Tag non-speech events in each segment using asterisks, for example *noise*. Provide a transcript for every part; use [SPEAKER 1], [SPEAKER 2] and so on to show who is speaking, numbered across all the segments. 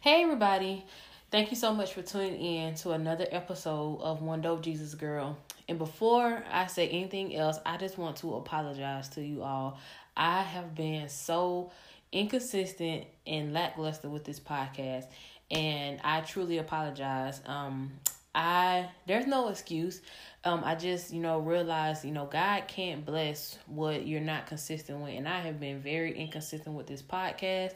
[SPEAKER 1] Hey, everybody. Thank you so much for tuning in to another episode of One Dope Jesus Girl. And before I say anything else, I just want to apologize to you all. I have been so inconsistent and lackluster with this podcast, and I truly apologize. Um, I there's no excuse. Um, I just you know realized you know God can't bless what you're not consistent with, and I have been very inconsistent with this podcast,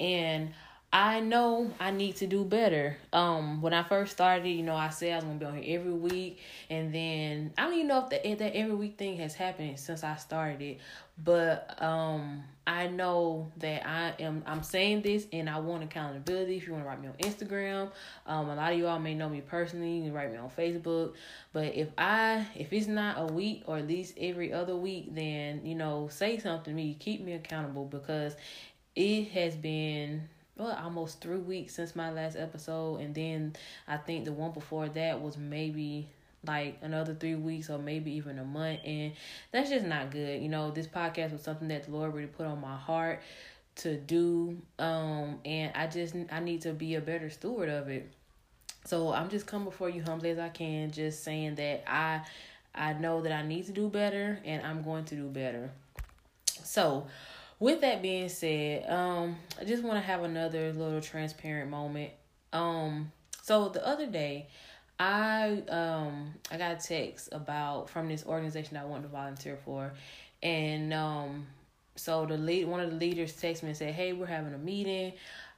[SPEAKER 1] and I know I need to do better. Um, when I first started, you know, I said I was gonna be on here every week, and then I don't even know if that if that every week thing has happened since I started. But um, I know that I am. I'm saying this, and I want accountability. If you want to write me on Instagram, um, a lot of you all may know me personally. You can write me on Facebook. But if I if it's not a week or at least every other week, then you know, say something to me. Keep me accountable because it has been well, almost three weeks since my last episode, and then I think the one before that was maybe like another three weeks or maybe even a month, and that's just not good. You know, this podcast was something that the Lord really put on my heart to do, um, and I just I need to be a better steward of it. So I'm just coming before you humbly as I can, just saying that I I know that I need to do better, and I'm going to do better. So with that being said, um, I just want to have another little transparent moment. Um, so the other day, I um I got a text about from this organization I want to volunteer for, and um, so the lead one of the leaders texted me and said, "Hey, we're having a meeting."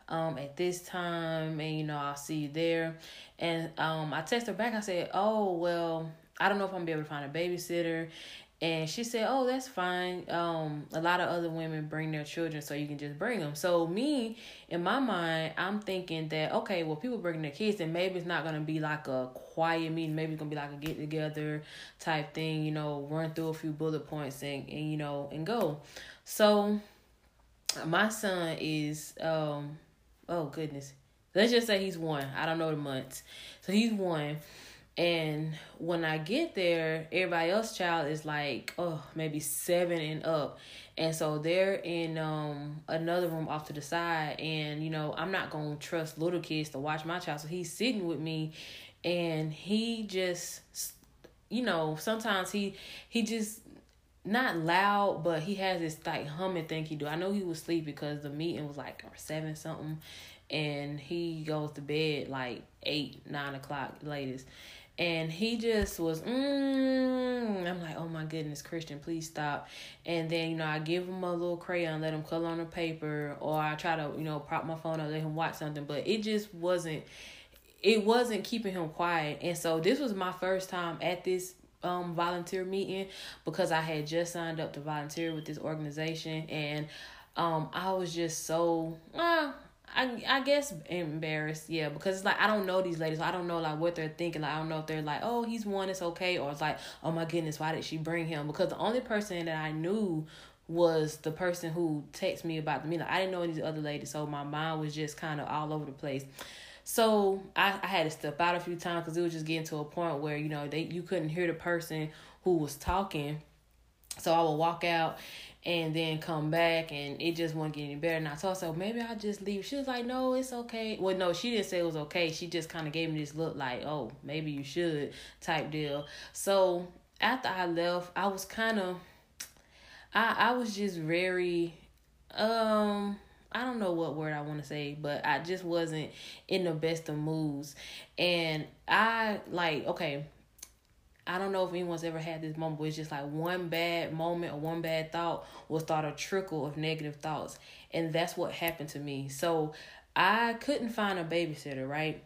[SPEAKER 1] Um, at this time, and you know, I'll see you there. And um, I texted her back. I said, "Oh well, I don't know if I'm gonna be able to find a babysitter, and she said, "Oh, that's fine. Um, a lot of other women bring their children, so you can just bring them." So me, in my mind, I'm thinking that okay, well, people bringing their kids, and maybe it's not gonna be like a quiet meeting. Maybe it's gonna be like a get together type thing. You know, run through a few bullet points and and you know and go. So my son is um, oh goodness, let's just say he's one. I don't know the months, so he's one and when I get there, everybody else child is like, oh, maybe seven and up. And so they're in um another room off to the side. And, you know, I'm not gonna trust little kids to watch my child. So he's sitting with me and he just you know, sometimes he he just not loud, but he has this like humming thing he do. I know he was asleep because the meeting was like seven something, and he goes to bed like eight nine o'clock latest and he just was mm, i'm like oh my goodness christian please stop. And then you know i give him a little crayon let him color on the paper or i try to you know prop my phone up let him watch something. But it just wasn't it wasn't keeping him quiet. And so this was my first time at this um volunteer meeting because i had just signed up to volunteer with this organization. And um i was just so uh, I I guess embarrassed, yeah, because it's like I don't know these ladies. So I don't know like what they're thinking. Like I don't know if they're like, oh, he's one, it's okay, or it's like, oh my goodness, why did she bring him? Because the only person that I knew was the person who texted me about the meeting. Like, I didn't know these other ladies, so my mind was just kind of all over the place. So I, I had to step out a few times because it was just getting to a point where you know they you couldn't hear the person who was talking. So I would walk out and then come back and it just won't get any better. And I told her, maybe I'll just leave. She was like, no, it's okay. Well, no, she didn't say it was okay. She just kind of gave me this look like, oh, maybe you should type deal. So after I left, I was kind of, I, I was just very, um, I don't know what word I want to say, but I just wasn't in the best of moods. And I like, okay, I don't know if anyone's ever had this moment where it's just like one bad moment or one bad thought will start a trickle of negative thoughts. And that's what happened to me. So I couldn't find a babysitter, right?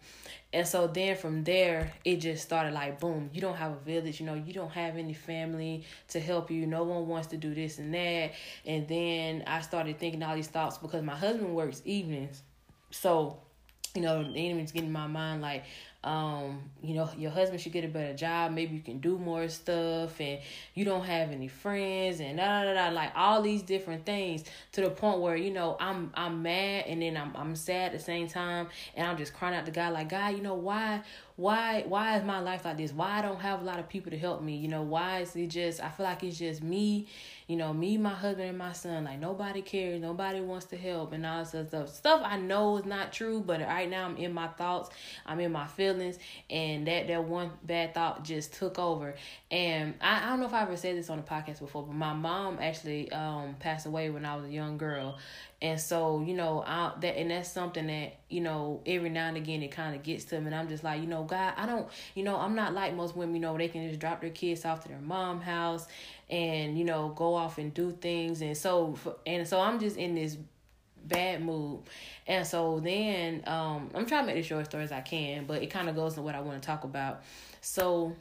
[SPEAKER 1] And so then from there, it just started like, boom, you don't have a village, you know, you don't have any family to help you. No one wants to do this and that. And then I started thinking all these thoughts because my husband works evenings. So, you know, the enemy's getting in my mind like, um, you know, your husband should get a better job. Maybe you can do more stuff, and you don't have any friends, and da da da, like all these different things to the point where you know I'm I'm mad, and then I'm I'm sad at the same time, and I'm just crying out to God like God, you know why why why is my life like this? Why I don't have a lot of people to help me? You know why is it just I feel like it's just me you know, me, my husband, and my son. Like nobody cares, nobody wants to help, and all this stuff. Stuff I know is not true, but right now I'm in my thoughts, I'm in my feelings, and that that one bad thought just took over. And I, I don't know if I ever said this on the podcast before, but my mom actually um passed away when I was a young girl, and so, you know, I that and that's something that, you know, every now and again it kind of gets to me and I'm just like, you know, God, I don't, you know, I'm not like most women, you know, they can just drop their kids off to their mom house and, you know, go off and do things and so and so I'm just in this bad mood. And so then um I'm trying to make the short story as I can, but it kind of goes to what I want to talk about. So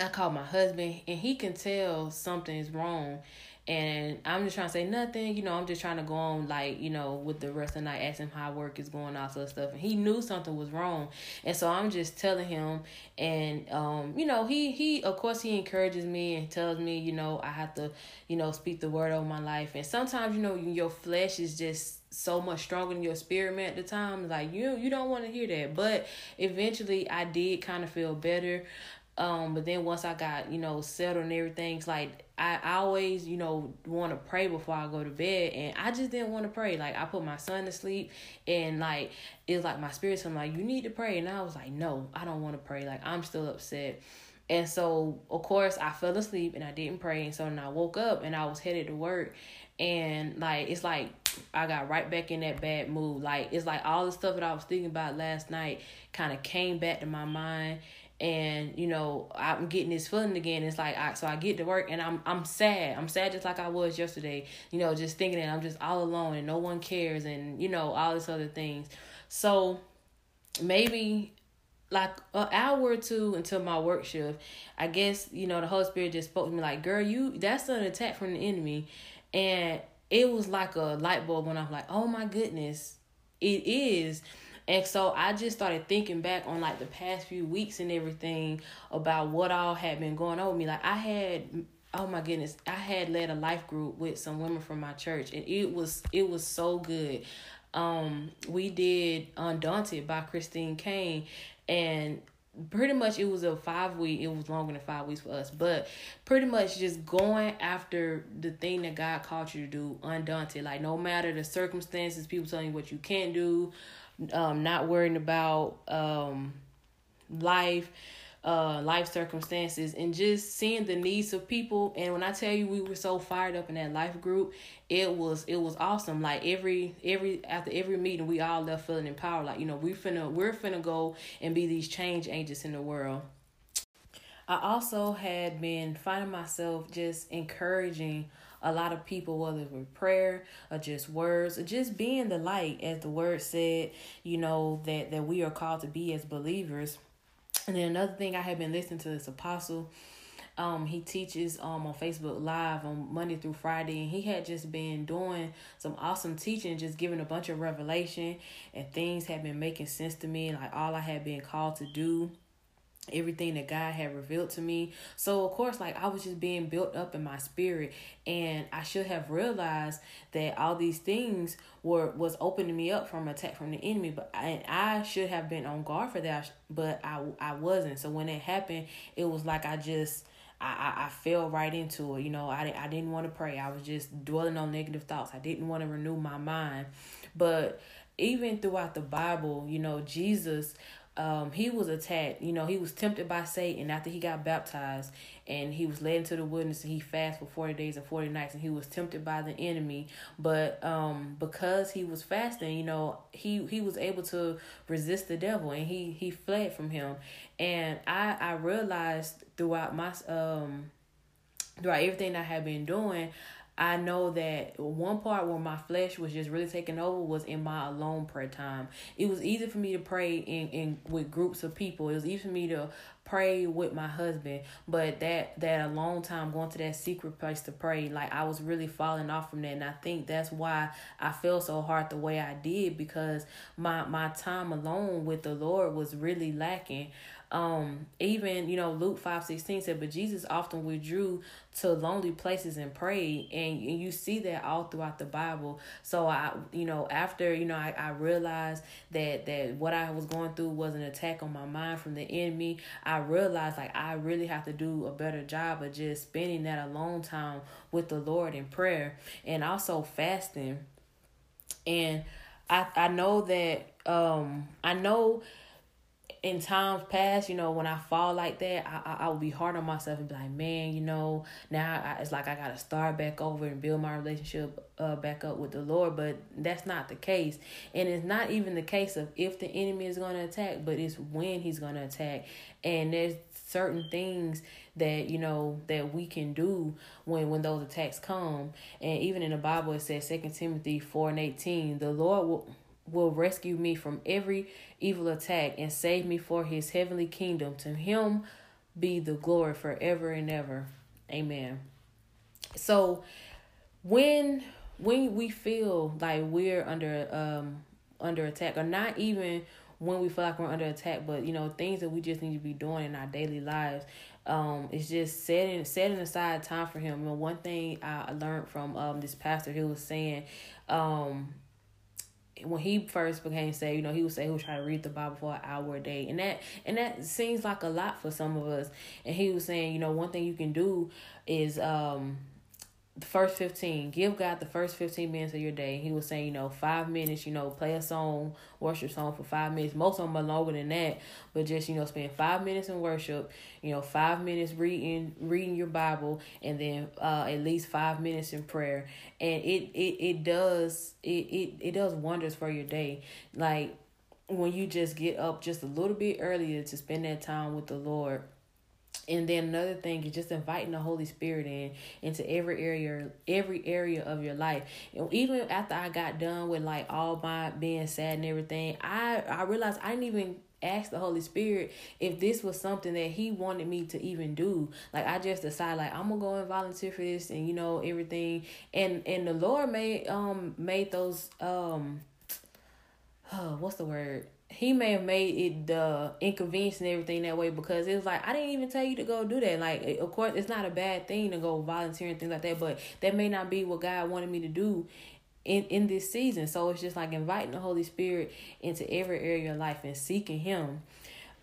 [SPEAKER 1] I called my husband and he can tell something is wrong and I'm just trying to say nothing, you know, I'm just trying to go on like, you know, with the rest of the night, ask him how work is going, all sort of stuff. And he knew something was wrong. And so I'm just telling him and um, you know, he he of course he encourages me and tells me, you know, I have to, you know, speak the word over my life. And sometimes, you know, your flesh is just so much stronger than your spirit man at the time. Like you you don't want to hear that. But eventually I did kind of feel better. Um, but then once I got, you know, settled and everything, it's like I, I always, you know, want to pray before I go to bed, and I just didn't want to pray. Like I put my son to sleep, and like it's like my spirit. I'm like, you need to pray, and I was like, no, I don't want to pray. Like I'm still upset, and so of course I fell asleep and I didn't pray, and so then I woke up and I was headed to work, and like it's like I got right back in that bad mood. Like it's like all the stuff that I was thinking about last night kind of came back to my mind and you know I'm getting this feeling again. It's like I so I get to work and I'm I'm sad. I'm sad just like I was yesterday. You know, just thinking that I'm just all alone and no one cares and you know all these other things. So maybe like an hour or two until my work shift, I guess you know the Holy Spirit just spoke to me like, "Girl, you that's an attack from the enemy," and it was like a light bulb when I'm like, "Oh my goodness, it is." And so I just started thinking back on like the past few weeks and everything about what all had been going on with me. Like I had oh my goodness, I had led a life group with some women from my church and it was it was so good. Um we did Undaunted by Christine Caine and pretty much it was a five week it was longer than five weeks for us but pretty much just going after the thing that god called you to do undaunted like no matter the circumstances people telling you what you can't do um, not worrying about um, life, uh, life circumstances, and just seeing the needs of people. And when I tell you, we were so fired up in that life group, it was it was awesome. Like every every after every meeting, we all left feeling empowered. Like you know, we finna we're finna go and be these change agents in the world. I also had been finding myself just encouraging a lot of people, whether it was prayer or just words or just being the light, as the word said, you know, that, that we are called to be as believers. And then another thing I have been listening to this apostle. Um, he teaches um on Facebook Live on Monday through Friday, and he had just been doing some awesome teaching, just giving a bunch of revelation, and things have been making sense to me, like all I had been called to do everything that God had revealed to me. So of course like I was just being built up in my spirit and I should have realized that all these things were was opening me up from attack from the enemy but I, I should have been on guard for that but I I wasn't. So when it happened it was like I just I, I, I fell right into it. You know, I, I didn't want to pray. I was just dwelling on negative thoughts. I didn't want to renew my mind. But even throughout the Bible, you know, Jesus um, he was attacked. You know, he was tempted by Satan after he got baptized, and he was led into the wilderness. And he fasted for forty days and forty nights, and he was tempted by the enemy. But um, because he was fasting, you know, he he was able to resist the devil, and he he fled from him. And I I realized throughout my um throughout everything I had been doing, I know that one part where my flesh was just really taking over was in my alone prayer time. It was easy for me to pray in, in with groups of people. It was easy for me to pray with my husband, but that that alone time going to that secret place to pray, like I was really falling off from that, and I think that's why I felt so hard the way I did because my my time alone with the Lord was really lacking um even you know luke 5 16 said but jesus often withdrew to lonely places and prayed. And, and you see that all throughout the bible. So i you know after you know I, I realized that that what i was going through was an attack on my mind from the enemy. I realized like i really have to do a better job of just spending that alone time with the lord in prayer and also fasting. And i i know that um i know in times past, you know, when I fall like that, I, I, I would be hard on myself and be like, man, you know, now I, it's like I got to start back over and build my relationship uh, back up with the Lord. But that's not the case. And it's not even the case of if the enemy is to attack, but it's when he's to attack. And there's certain things that, you know, that we can do when, when those attacks come. And even in the Bible, it says, Second Timothy 4 and 18, the Lord will will rescue me from every evil attack and save me for his heavenly kingdom. To him be the glory forever and ever. Amen. So when when we feel like we're under um under attack or not even when we feel like we're under attack, but you know, things that we just need to be doing in our daily lives. Um, it's just setting setting aside time for him. And one thing I learned from um this pastor, he was saying, um, when he first became saved, you know, he would say he would try to read the Bible for an hour a day, and that and that seems like a lot for some of us. And he was saying, you know, one thing you can do is um the first 15 give god the first 15 minutes of your day. He was saying you know five minutes you know play a song worship song for five minutes. Most of them are longer than that. But just you know spend five minutes in worship you know five minutes reading reading your bible and then uh at least five minutes in prayer. And it it, it does it, it it does wonders for your day. Like when you just get up just a little bit earlier to spend that time with the lord and then another thing is just inviting the Holy Spirit in into every area, every area of your life. And even after I got done with like all my being sad and everything, I I realized I didn't even ask the Holy Spirit if this was something that He wanted me to even do. Like I just decided like I'm gonna go and volunteer for this and you know everything. And and the Lord made um made those um oh, *sighs* what's the word? He may have made it the inconvenience and everything that way because it was like I didn't even tell you to go do that. Like of course it's not a bad thing to go volunteer and things like that, but that may not be what God wanted me to do in in this season. So it's just like inviting the Holy Spirit into every area of life and seeking Him,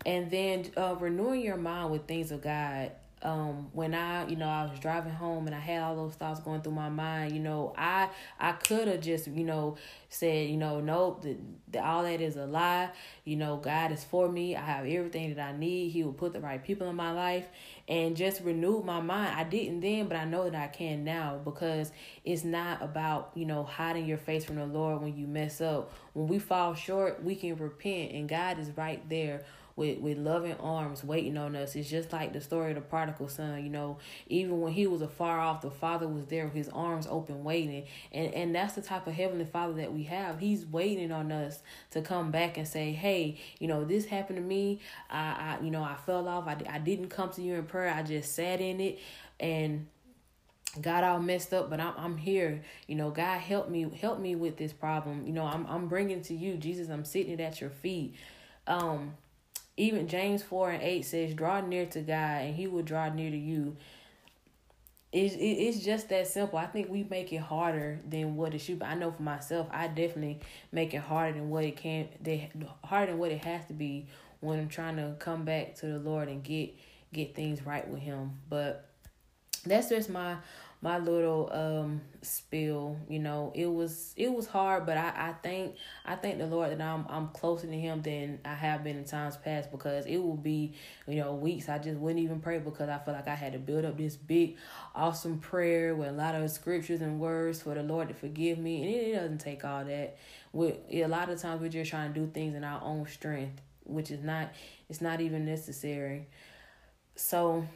[SPEAKER 1] and then uh, renewing your mind with things of God um when i you know i was driving home and i had all those thoughts going through my mind you know i i could have just you know said you know nope the, the, all that is a lie. You know god is for me. I have everything that i need. He will put the right people in my life. And just renewed my mind. I didn't then but i know that i can now because it's not about you know hiding your face from the lord when you mess up. When we fall short we can repent and god is right there with with loving arms waiting on us. It's just like the story of the prodigal son. You know, even when he was afar off, the father was there with his arms open, waiting. And and that's the type of heavenly father that we have. He's waiting on us to come back and say, hey, you know, this happened to me. I, I you know, I fell off. I I didn't come to you in prayer. I just sat in it and got all messed up, but I'm I'm here. You know, God help me help me with this problem. You know, I'm I'm bringing to you, Jesus. I'm sitting at your feet. Um, even James 4 and 8 says, Draw near to God and he will draw near to you. It's, it's just that simple. I think we make it harder than what it should be. I know for myself, I definitely make it harder than what it can, they, harder than what it has to be when I'm trying to come back to the Lord and get get things right with Him. But that's just my my little um spill you know it was it was hard but i i thank i thank the lord that i'm i'm closer to him than i have been in times past because it will be you know weeks i just wouldn't even pray because i feel like i had to build up this big awesome prayer with a lot of scriptures and words for the lord to forgive me. And it, it doesn't take all that. With a lot of times we're just trying to do things in our own strength which is not it's not even necessary. So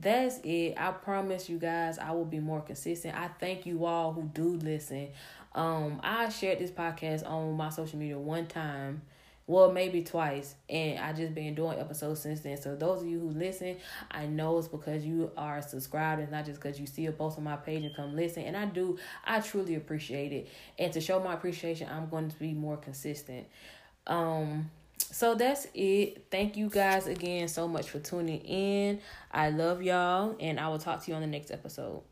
[SPEAKER 1] that's it. I promise you guys I will be more consistent. I thank you all who do listen. Um, I shared this podcast on my social media one time well maybe twice and i just been doing episodes since then so those of you who listen i know it's because you are subscribed and not just because you see a post on my page and come listen and i do i truly appreciate it and to show my appreciation i'm going to be more consistent um so that's it. Thank you guys again so much for tuning in. I love y'all and i will talk to you on the next episode